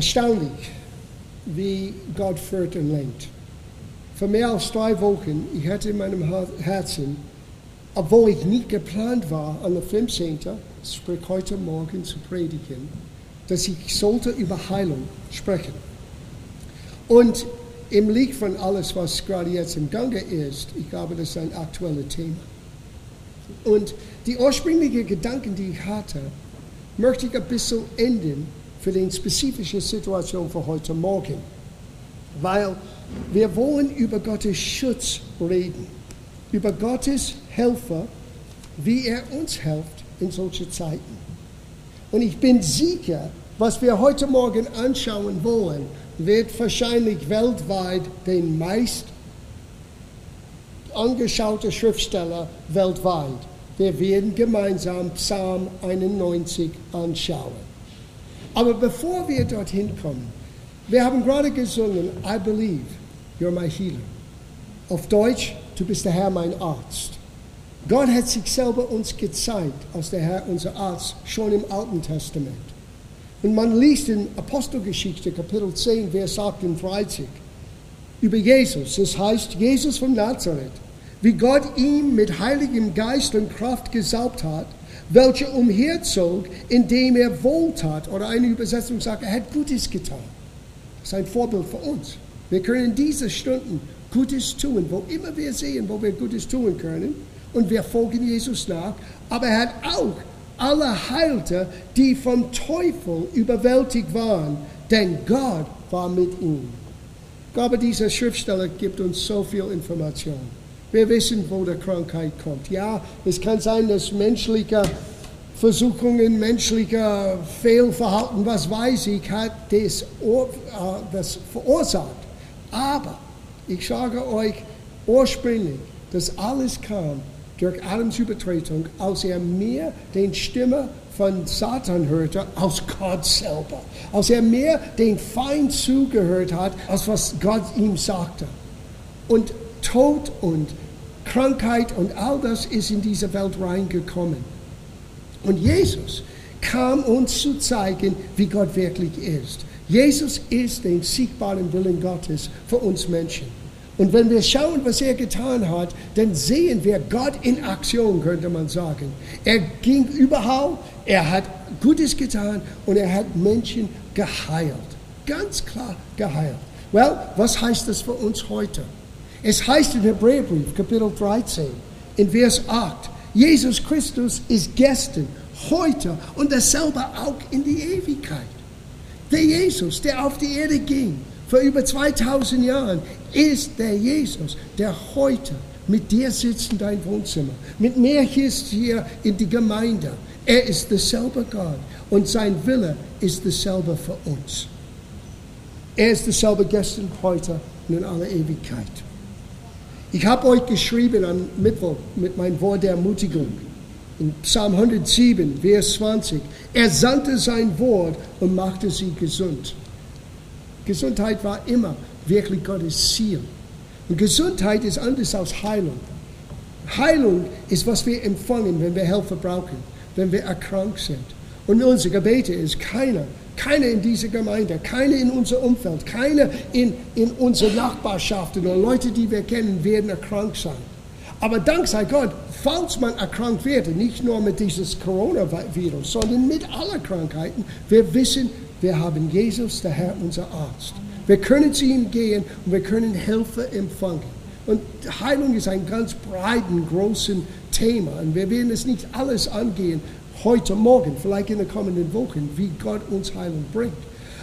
erstaunlich, wie Gott führt und lenkt. Vor mehr als drei Wochen, ich hatte in meinem Herzen, obwohl ich nicht geplant war, an der 15. sprich heute Morgen zu predigen, dass ich sollte über Heilung sprechen. Und im Licht von alles, was gerade jetzt im Gange ist, ich glaube, das ist ein aktuelles Thema. Und die ursprünglichen Gedanken, die ich hatte, möchte ich ein bisschen ändern für die spezifische Situation für heute Morgen. Weil wir wollen über Gottes Schutz reden, über Gottes Helfer, wie er uns hilft in solchen Zeiten. Und ich bin sicher, was wir heute Morgen anschauen wollen, wird wahrscheinlich weltweit den meist angeschaute Schriftsteller weltweit. Wir werden gemeinsam Psalm 91 anschauen. Aber bevor wir dorthin kommen, wir haben gerade gesungen, I believe you're my healer. Auf Deutsch, du bist der Herr, mein Arzt. Gott hat sich selber uns gezeigt als der Herr, unser Arzt, schon im Alten Testament. Und man liest in Apostelgeschichte, Kapitel 10, Vers 38, über Jesus. Es heißt, Jesus von Nazareth, wie Gott ihn mit heiligem Geist und Kraft gesaubt hat, welcher umherzog, indem er wohltat. Oder eine Übersetzung sagt, er hat Gutes getan. Das ist ein Vorbild für uns. Wir können in diesen Stunden Gutes tun, wo immer wir sehen, wo wir Gutes tun können. Und wir folgen Jesus nach. Aber er hat auch alle heilte, die vom Teufel überwältigt waren, denn Gott war mit ihm. Ich glaube, dieser Schriftsteller gibt uns so viel Information. Wir wissen, wo die Krankheit kommt. Ja, es kann sein, dass menschliche Versuchungen, menschliche Fehlverhalten, was weiß ich, hat das, äh, das verursacht. Aber ich sage euch ursprünglich, dass alles kam durch Adams Übertretung, als er mehr den Stimme von Satan hörte als Gott selber. Als er mehr den Feind zugehört hat, als was Gott ihm sagte. Und Tod und Krankheit und all das ist in diese Welt reingekommen. Und Jesus kam uns zu zeigen, wie Gott wirklich ist. Jesus ist den sichtbaren Willen Gottes für uns Menschen. Und wenn wir schauen, was er getan hat, dann sehen wir Gott in Aktion, könnte man sagen. Er ging überall, er hat Gutes getan und er hat Menschen geheilt. Ganz klar geheilt. Well, was heißt das für uns heute? Es heißt in Hebräerbrief, Kapitel 13, in Vers 8, Jesus Christus ist gestern, heute und dasselbe auch in die Ewigkeit. Der Jesus, der auf die Erde ging, vor über 2000 Jahren, ist der Jesus, der heute mit dir sitzt in dein Wohnzimmer, mit mir hier in die Gemeinde. Er ist derselbe Gott und sein Wille ist derselbe für uns. Er ist derselbe gestern, heute und in aller Ewigkeit. Ich habe euch geschrieben am Mittwoch mit meinem Wort der Ermutigung. In Psalm 107, Vers 20. Er sandte sein Wort und machte sie gesund. Gesundheit war immer wirklich Gottes Ziel. Und Gesundheit ist anders als Heilung. Heilung ist, was wir empfangen, wenn wir Hilfe brauchen, wenn wir erkrankt sind. Und unsere Gebete ist, keiner, keiner in dieser Gemeinde, keiner in unserem Umfeld, keiner in, in unserer Nachbarschaft oder Leute, die wir kennen, werden erkrankt sein. Aber dank sei Gott, falls man erkrankt wird, nicht nur mit dieses Coronavirus, sondern mit allen Krankheiten, wir wissen, wir haben Jesus, der Herr, unser Arzt. Wir können zu ihm gehen und wir können Hilfe empfangen. Und Heilung ist ein ganz breiten, großen Thema. Und wir werden es nicht alles angehen heute Morgen, vielleicht in den kommenden Wochen, wie Gott uns Heilung bringt.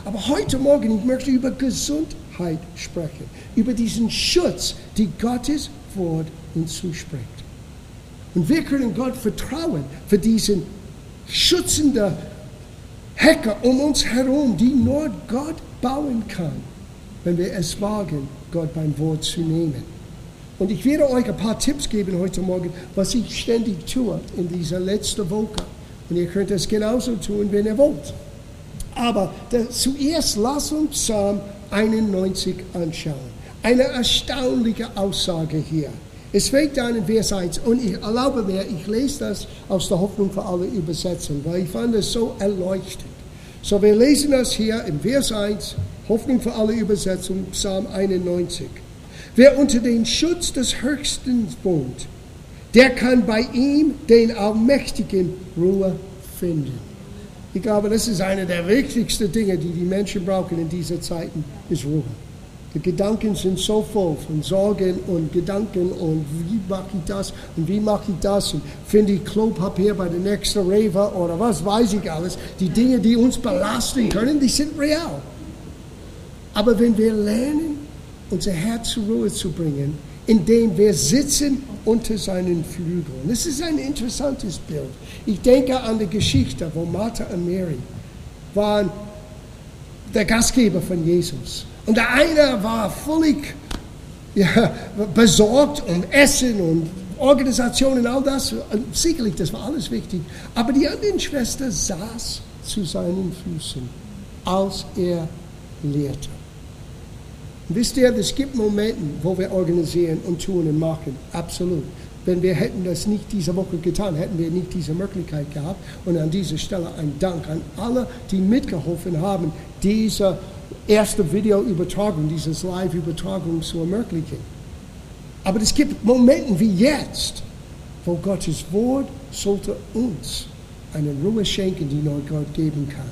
Aber heute Morgen, ich möchte über Gesundheit sprechen, über diesen Schutz, die Gottes Wort uns zuspricht. Und wir können Gott vertrauen für diesen schützenden Hecker um uns herum, die nur Gott bauen kann, wenn wir es wagen, Gott beim Wort zu nehmen. Und ich werde euch ein paar Tipps geben heute Morgen, was ich ständig tue in dieser letzten Woche. Und ihr könnt es genauso tun, wenn ihr wollt. Aber da, zuerst lasst uns Psalm 91 anschauen. Eine erstaunliche Aussage hier. Es fängt an in Vers 1 und ich erlaube mir, ich lese das aus der Hoffnung für alle Übersetzungen, weil ich fand es so erleuchtend. So, wir lesen das hier im Vers 1, Hoffnung für alle Übersetzungen, Psalm 91. Wer unter den Schutz des Höchsten wohnt, der kann bei ihm, den Allmächtigen, Ruhe finden. Ich glaube, das ist eine der wichtigsten Dinge, die die Menschen brauchen in dieser Zeiten, ist Ruhe. Die Gedanken sind so voll von Sorgen und Gedanken und wie mache ich das und wie mache ich das und finde ich Klopapier bei der nächsten Rewe oder was weiß ich alles. Die Dinge, die uns belasten können, die sind real. Aber wenn wir lernen, unser Herz zur Ruhe zu bringen, indem wir sitzen unter seinen Flügeln. Das ist ein interessantes Bild. Ich denke an die Geschichte, wo Martha und Mary waren der Gastgeber von Jesus. Und der eine war völlig ja, besorgt um Essen und Organisation und all das. Und sicherlich, das war alles wichtig. Aber die andere Schwester saß zu seinen Füßen, als er lehrte. Wisst ihr, es gibt Momente, wo wir organisieren und tun und machen. Absolut. Wenn wir hätten das nicht diese Woche getan, hätten wir nicht diese Möglichkeit gehabt. Und an dieser Stelle ein Dank an alle, die mitgeholfen haben, diese erste Videoübertragung, diese Live-Übertragung zu ermöglichen. Aber es gibt Momente wie jetzt, wo Gottes Wort sollte uns eine Ruhe schenken, die nur Gott geben kann.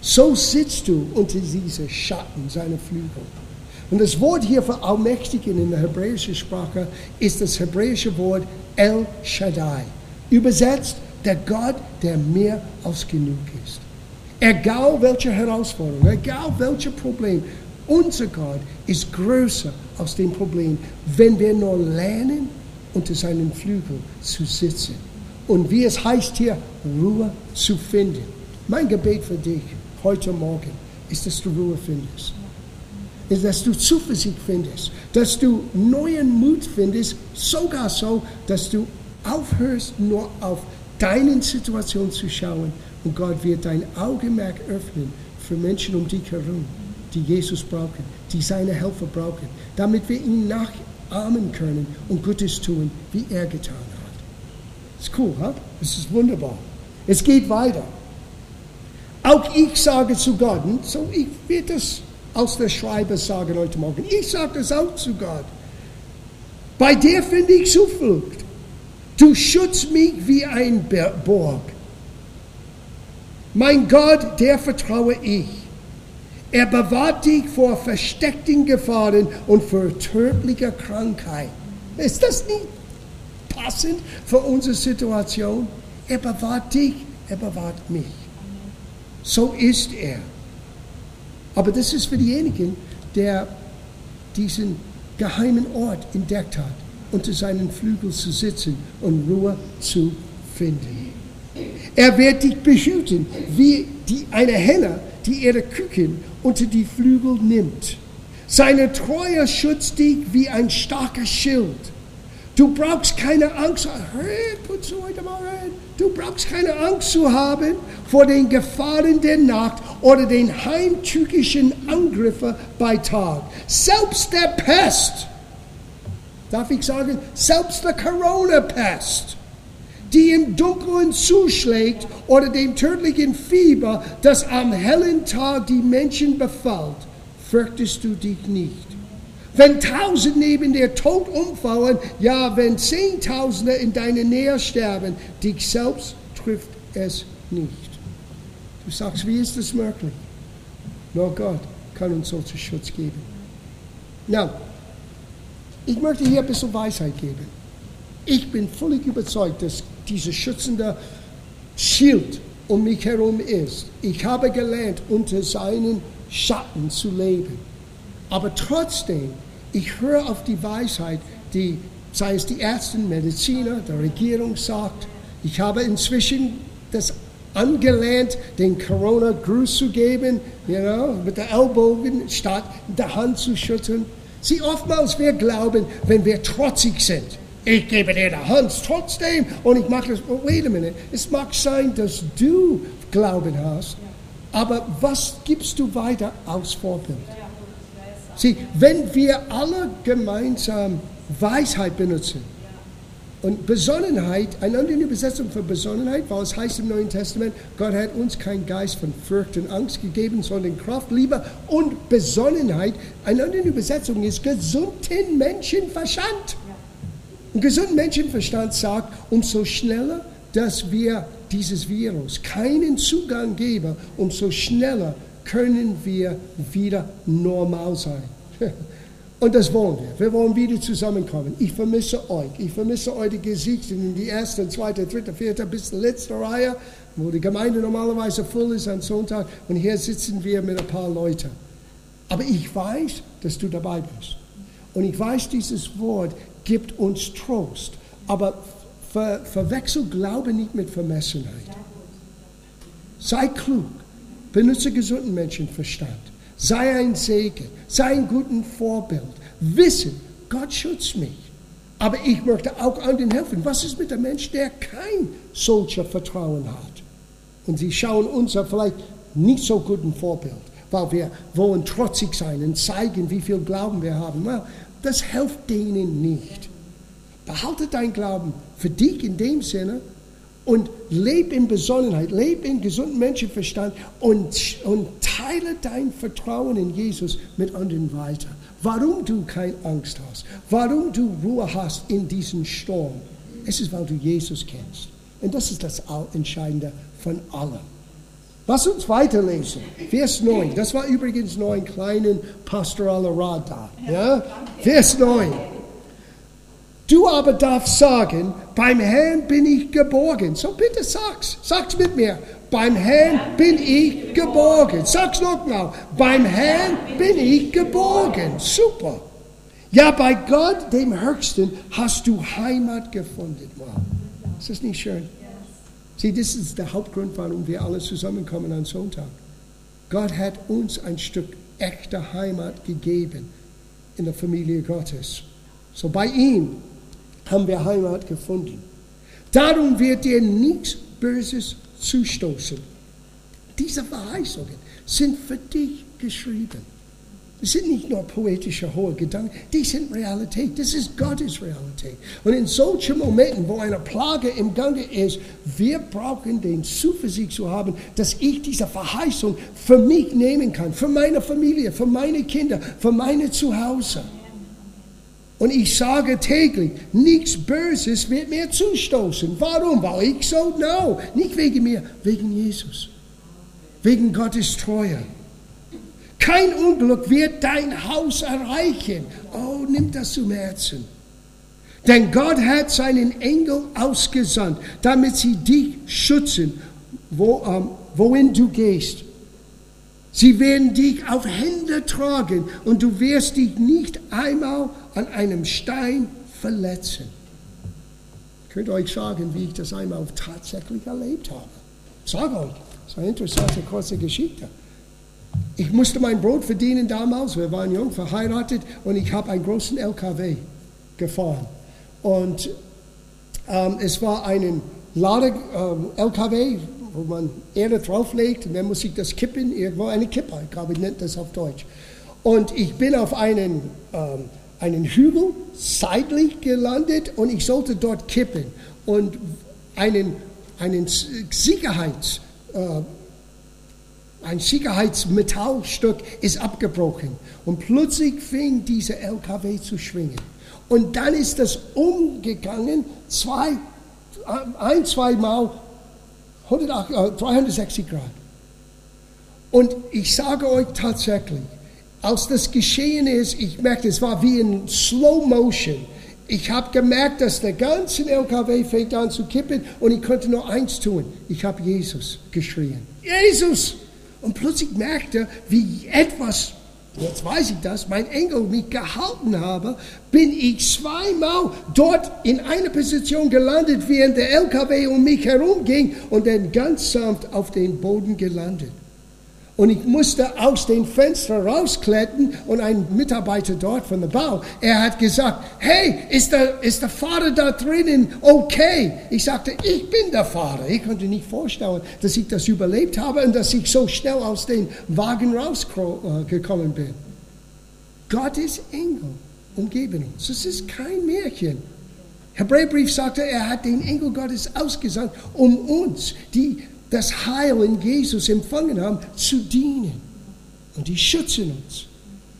So sitzt du unter dieser Schatten seiner Flügel. Und das Wort hier für Allmächtigen in der hebräischen Sprache ist das hebräische Wort El Shaddai. Übersetzt der Gott, der mehr als genug ist. Egal welche Herausforderung, egal welches Problem, unser Gott ist größer als dem Problem, wenn wir nur lernen, unter seinen Flügeln zu sitzen. Und wie es heißt hier, Ruhe zu finden. Mein Gebet für dich heute Morgen ist, dass du Ruhe findest ist, dass du Zuversicht findest, dass du neuen Mut findest, sogar so, dass du aufhörst, nur auf deine Situation zu schauen und Gott wird dein Augenmerk öffnen für Menschen um dich herum, die Jesus brauchen, die seine Helfer brauchen, damit wir ihn nachahmen können und Gutes tun, wie er getan hat. Ist cool, ha? Das ist wunderbar. Es geht weiter. Auch ich sage zu Gott, so ich werde das als der Schreiber sagen heute Morgen. Ich sage das auch zu Gott. Bei dir finde ich Zuflucht. Du schützt mich wie ein Burg. Mein Gott, der vertraue ich. Er bewahrt dich vor versteckten Gefahren und vor tödlicher Krankheit. Ist das nicht passend für unsere Situation? Er bewahrt dich, er bewahrt mich. So ist er. Aber das ist für diejenigen, der diesen geheimen Ort entdeckt hat, unter seinen Flügeln zu sitzen und Ruhe zu finden. Er wird dich behüten, wie die, eine Henne, die ihre Küken unter die Flügel nimmt. Seine Treue schützt dich wie ein starker Schild. Du brauchst keine Angst. Hey, put so heute rein. Du brauchst keine Angst zu haben vor den Gefahren der Nacht oder den heimtückischen Angriffen bei Tag. Selbst der Pest, darf ich sagen, selbst der Corona-Pest, die im Dunkeln zuschlägt oder dem tödlichen Fieber, das am hellen Tag die Menschen befällt, fürchtest du dich nicht. Wenn tausend neben dir tot umfallen, ja, wenn Zehntausende in deiner Nähe sterben, dich selbst trifft es nicht. Du sagst, wie ist das möglich? Nur Gott kann uns solchen Schutz geben. Na, ich möchte hier ein bisschen Weisheit geben. Ich bin völlig überzeugt, dass dieser schützende Schild um mich herum ist. Ich habe gelernt, unter seinen Schatten zu leben. Aber trotzdem ich höre auf die Weisheit, die, sei es die Ärzte, Mediziner, der Regierung sagt. Ich habe inzwischen das angelernt, den Corona-Gruß zu geben, you know, mit der Ellbogen statt der Hand zu schütteln. Sie oftmals wir glauben, wenn wir trotzig sind, ich gebe dir die Hand trotzdem und ich mache das. Oh, wait a minute, es mag sein, dass du Glauben hast, aber was gibst du weiter als Vorbild? Sieh, wenn wir alle gemeinsam Weisheit benutzen, Und Besonnenheit, eine andere Übersetzung für Besonnenheit, weil es heißt im Neuen Testament, Gott hat uns keinen Geist von Furcht und Angst gegeben, sondern Kraft, Liebe und Besonnenheit. Eine andere Übersetzung ist gesunden Menschenverstand. Und gesunden Menschenverstand sagt, umso schneller, dass wir dieses Virus keinen Zugang geben, umso schneller können wir wieder normal sein. Und das wollen wir. Wir wollen wieder zusammenkommen. Ich vermisse euch. Ich vermisse eure Gesichter in die erste, zweite, dritte, vierte bis zur letzten Reihe, wo die Gemeinde normalerweise voll ist am Sonntag. Und hier sitzen wir mit ein paar Leuten. Aber ich weiß, dass du dabei bist. Und ich weiß, dieses Wort gibt uns Trost. Aber ver, verwechsel Glaube nicht mit Vermessenheit. Sei klug. Benutze gesunden Menschenverstand. Sei ein Segen, sei ein gutes Vorbild. Wissen, Gott schützt mich. Aber ich möchte auch anderen helfen. Was ist mit dem Mensch, der kein solcher Vertrauen hat? Und sie schauen uns vielleicht nicht so guten Vorbild, weil wir wollen trotzig sein und zeigen, wie viel Glauben wir haben. Well, das hilft denen nicht. Behalte dein Glauben für dich in dem Sinne, und lebe in Besonnenheit, lebe in gesundem Menschenverstand und, und teile dein Vertrauen in Jesus mit anderen weiter. Warum du keine Angst hast, warum du Ruhe hast in diesem Sturm, es ist, weil du Jesus kennst. Und das ist das Entscheidende von allem. Lass uns weiterlesen. Vers 9. Das war übrigens noch ein kleiner pastoraler Rat da. Ja? Vers 9. Du aber darfst sagen, beim Herrn bin ich geborgen. So bitte sag's, sag's mit mir. Beim Herrn bin ich geborgen. Sag's nochmal. Beim Herrn bin ich geborgen. Super. Ja, bei Gott, dem Höchsten, hast du Heimat gefunden. Wow. Ist das nicht schön? Sieh, das ist der Hauptgrund, warum wir alle zusammenkommen am Sonntag. Gott hat uns ein Stück echter Heimat gegeben in der Familie Gottes. So bei ihm haben wir Heimat gefunden. Darum wird dir nichts Böses zustoßen. Diese Verheißungen sind für dich geschrieben. Es sind nicht nur poetische hohe Gedanken, die sind Realität. Das ist Gottes Realität. Und in solchen Momenten, wo eine Plage im Gange ist, wir brauchen den Zuversicht zu haben, dass ich diese Verheißung für mich nehmen kann, für meine Familie, für meine Kinder, für meine Zuhause. Und ich sage täglich, nichts Böses wird mir zustoßen. Warum? Weil ich so no. Nicht wegen mir, wegen Jesus. Wegen Gottes Treue. Kein Unglück wird dein Haus erreichen. Oh, nimm das zum Herzen. Denn Gott hat seinen Engel ausgesandt, damit sie dich schützen, wo, ähm, wohin du gehst. Sie werden dich auf Hände tragen und du wirst dich nicht einmal an einem Stein verletzen. Ich könnte euch sagen, wie ich das einmal tatsächlich erlebt habe. Ich sage euch, das ist eine interessante kurze Geschichte. Ich musste mein Brot verdienen damals, wir waren jung, verheiratet und ich habe einen großen LKW gefahren. Und ähm, es war ein Lade-LKW, ähm, wo man Erde drauflegt und dann muss ich das kippen, irgendwo eine Kippe, ich glaube, ich nenne das auf Deutsch. Und ich bin auf einen, ähm, einen Hügel seitlich gelandet und ich sollte dort kippen und einen, einen Sicherheits, äh, ein Sicherheitsmetallstück ist abgebrochen und plötzlich fing dieser LKW zu schwingen. Und dann ist das umgegangen, zwei, ein, zwei Mal 360 äh, Grad. Und ich sage euch tatsächlich, als das geschehen ist, ich merkte, es war wie in Slow Motion. Ich habe gemerkt, dass der ganze LKW fängt an zu kippen und ich konnte nur eins tun. Ich habe Jesus geschrien. Jesus! Und plötzlich merkte, wie etwas jetzt weiß ich das, mein Engel mich gehalten habe, bin ich zweimal dort in einer Position gelandet, während der LKW um mich herum ging und dann ganz sanft auf den Boden gelandet. Und ich musste aus dem Fenster rausklettern und ein Mitarbeiter dort von der Bau, er hat gesagt, hey, ist der, ist der Fahrer da drinnen okay? Ich sagte, ich bin der Fahrer. Ich konnte nicht vorstellen, dass ich das überlebt habe und dass ich so schnell aus dem Wagen rausgekommen bin. Gottes Engel umgeben uns. Es ist kein Märchen. Hebräerbrief sagte, er hat den Engel Gottes ausgesandt, um uns, die das Heil in Jesus empfangen haben, zu dienen. Und die schützen uns.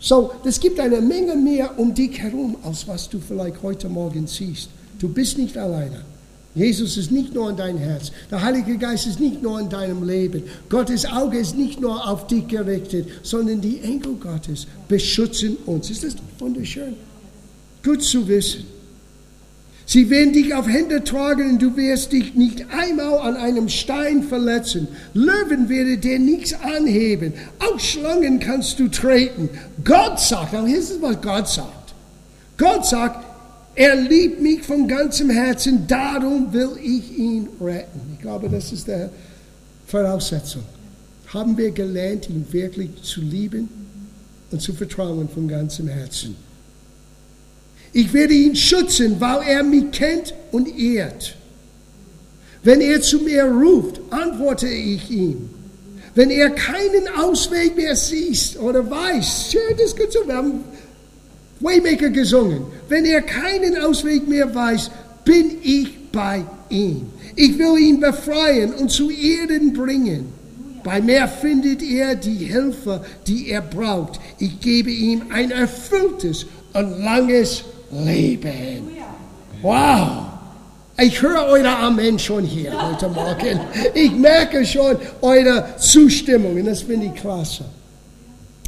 So, es gibt eine Menge mehr um dich herum, als was du vielleicht heute Morgen siehst. Du bist nicht alleine. Jesus ist nicht nur in dein Herz. Der Heilige Geist ist nicht nur in deinem Leben. Gottes Auge ist nicht nur auf dich gerichtet, sondern die Engel Gottes beschützen uns. Ist das wunderschön? Gut zu wissen. Sie werden dich auf Hände tragen und du wirst dich nicht einmal an einem Stein verletzen. Löwen werden dir nichts anheben. Auch Schlangen kannst du treten. Gott sagt, aber hier ist was Gott sagt. Gott sagt, er liebt mich von ganzem Herzen, darum will ich ihn retten. Ich glaube, das ist die Voraussetzung. Haben wir gelernt, ihn wirklich zu lieben und zu vertrauen von ganzem Herzen. Ich werde ihn schützen, weil er mich kennt und ehrt. Wenn er zu mir ruft, antworte ich ihm. Wenn er keinen Ausweg mehr sieht oder weiß, schön, das gut so, wir haben Waymaker gesungen. Wenn er keinen Ausweg mehr weiß, bin ich bei ihm. Ich will ihn befreien und zu Erden bringen. Bei mir findet er die Hilfe, die er braucht. Ich gebe ihm ein erfülltes und langes Leben. Wow! Ich höre euer Amen schon hier heute Morgen. Ich merke schon eure Zustimmung und das finde ich klasse.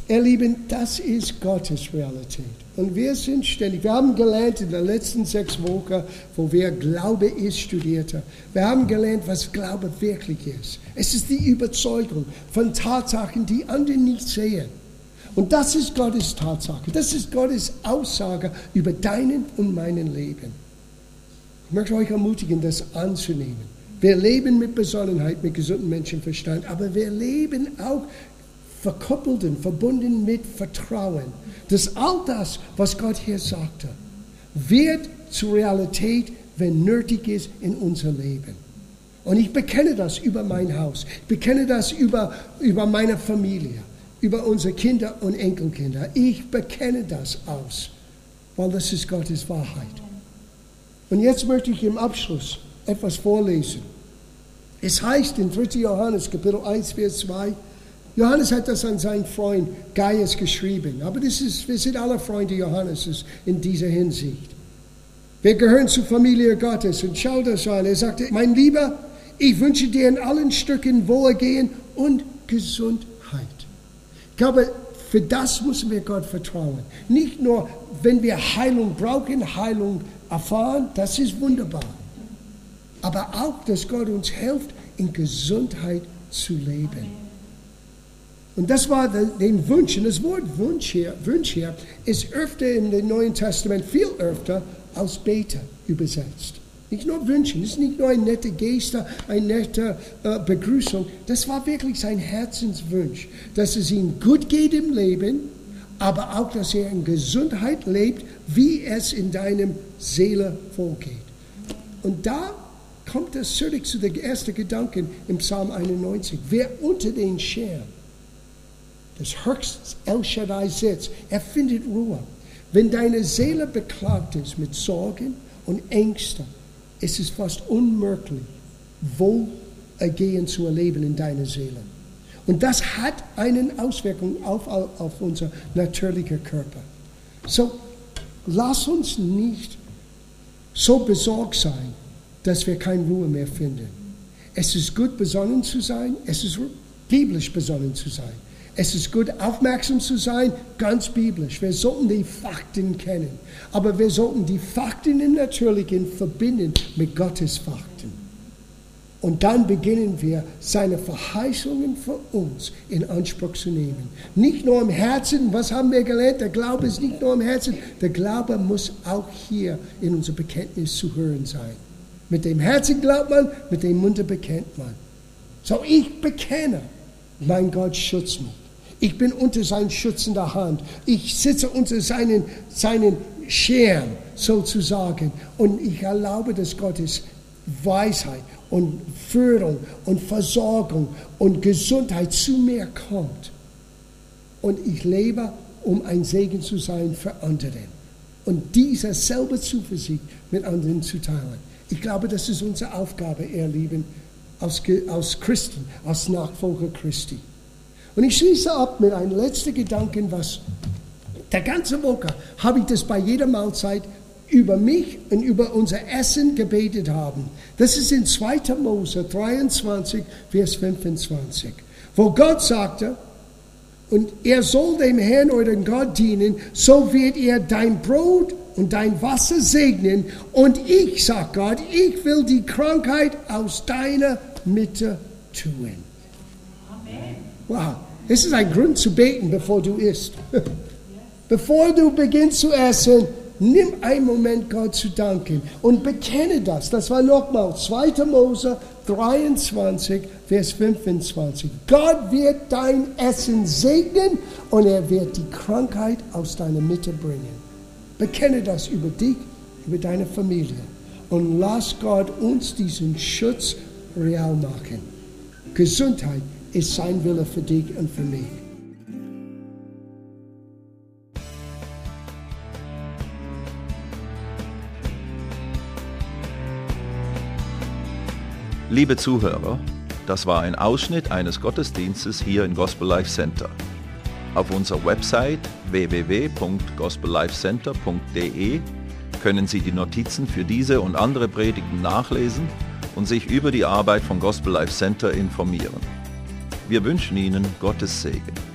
Ihr Lieben, das ist Gottes Realität. Und wir sind ständig, wir haben gelernt in den letzten sechs Wochen, wo wir Glaube ist studierte, wir haben gelernt, was Glaube wirklich ist. Es ist die Überzeugung von Tatsachen, die andere nicht sehen. Und das ist Gottes Tatsache, das ist Gottes Aussage über deinen und meinen Leben. Ich möchte euch ermutigen, das anzunehmen. Wir leben mit Besonnenheit, mit gesundem Menschenverstand, aber wir leben auch verkoppelt und verbunden mit Vertrauen dass all das, was Gott hier sagte, wird zur Realität, wenn nötig ist, in unser Leben. Und ich bekenne das über mein Haus. Ich bekenne das über, über meine Familie, über unsere Kinder und Enkelkinder. Ich bekenne das aus, weil das ist Gottes Wahrheit. Und jetzt möchte ich im Abschluss etwas vorlesen. Es heißt in 3. Johannes Kapitel 1, Vers 2, Johannes hat das an seinen Freund Gaius geschrieben. Aber das ist, wir sind alle Freunde Johannes in dieser Hinsicht. Wir gehören zur Familie Gottes und schau das an. Er sagte, mein Lieber, ich wünsche dir in allen Stücken Wohlgehen und Gesundheit. Ich glaube, für das müssen wir Gott vertrauen. Nicht nur, wenn wir Heilung brauchen, Heilung erfahren, das ist wunderbar. Aber auch, dass Gott uns hilft, in Gesundheit zu leben. Und das war den Wunsch. Und das Wort Wunsch hier, Wunsch hier ist öfter im Neuen Testament, viel öfter als Bete übersetzt. Nicht nur wünschen, es ist nicht nur eine nette Geste, eine nette äh, Begrüßung. Das war wirklich sein Herzenswunsch, dass es ihm gut geht im Leben, aber auch, dass er in Gesundheit lebt, wie es in deinem Seele vorgeht. Und da kommt es zurück zu den ersten Gedanken im Psalm 91. Wer unter den Scheren des Höchstes El Shaddai sitzt. Er findet Ruhe. Wenn deine Seele beklagt ist mit Sorgen und Ängsten, ist es fast unmöglich, Wohlergehen zu erleben in deiner Seele. Und das hat eine Auswirkung auf, auf unser natürlicher Körper. So, lass uns nicht so besorgt sein, dass wir keine Ruhe mehr finden. Es ist gut, besonnen zu sein. Es ist biblisch besonnen zu sein. Es ist gut, aufmerksam zu sein, ganz biblisch. Wir sollten die Fakten kennen. Aber wir sollten die Fakten im Natürlichen verbinden mit Gottes Fakten. Und dann beginnen wir, seine Verheißungen für uns in Anspruch zu nehmen. Nicht nur im Herzen, was haben wir gelernt? Der Glaube ist nicht nur im Herzen, der Glaube muss auch hier in unser Bekenntnis zu hören sein. Mit dem Herzen glaubt man, mit dem Munde bekennt man. So ich bekenne, mein Gott schützt mich. Ich bin unter seiner schützender Hand. Ich sitze unter seinen, seinen Schirm sozusagen. Und ich erlaube, dass Gottes Weisheit und Führung und Versorgung und Gesundheit zu mir kommt. Und ich lebe, um ein Segen zu sein für andere. und diese selbe Zuversicht mit anderen zu teilen. Ich glaube, das ist unsere Aufgabe, ihr Lieben, als Christen, als Nachfolger Christi. Und ich schließe ab mit einem letzten Gedanken, was der ganze Woche habe ich das bei jeder Mahlzeit über mich und über unser Essen gebetet haben. Das ist in 2. Mose 23, Vers 25, wo Gott sagte, und er soll dem Herrn euren Gott dienen, so wird er dein Brot und dein Wasser segnen. Und ich, sagt Gott, ich will die Krankheit aus deiner Mitte tun. Amen. Wow, es ist ein Grund zu beten, bevor du isst. bevor du beginnst zu essen, nimm einen Moment, Gott zu danken und bekenne das. Das war nochmal 2. Mose 23, Vers 25. Gott wird dein Essen segnen und er wird die Krankheit aus deiner Mitte bringen. Bekenne das über dich, über deine Familie und lass Gott uns diesen Schutz real machen. Gesundheit ist sein Wille für dich und für mich. Liebe Zuhörer, das war ein Ausschnitt eines Gottesdienstes hier im Gospel Life Center. Auf unserer Website www.gospellifecenter.de können Sie die Notizen für diese und andere Predigten nachlesen und sich über die Arbeit vom Gospel Life Center informieren. Wir wünschen Ihnen Gottes Segen.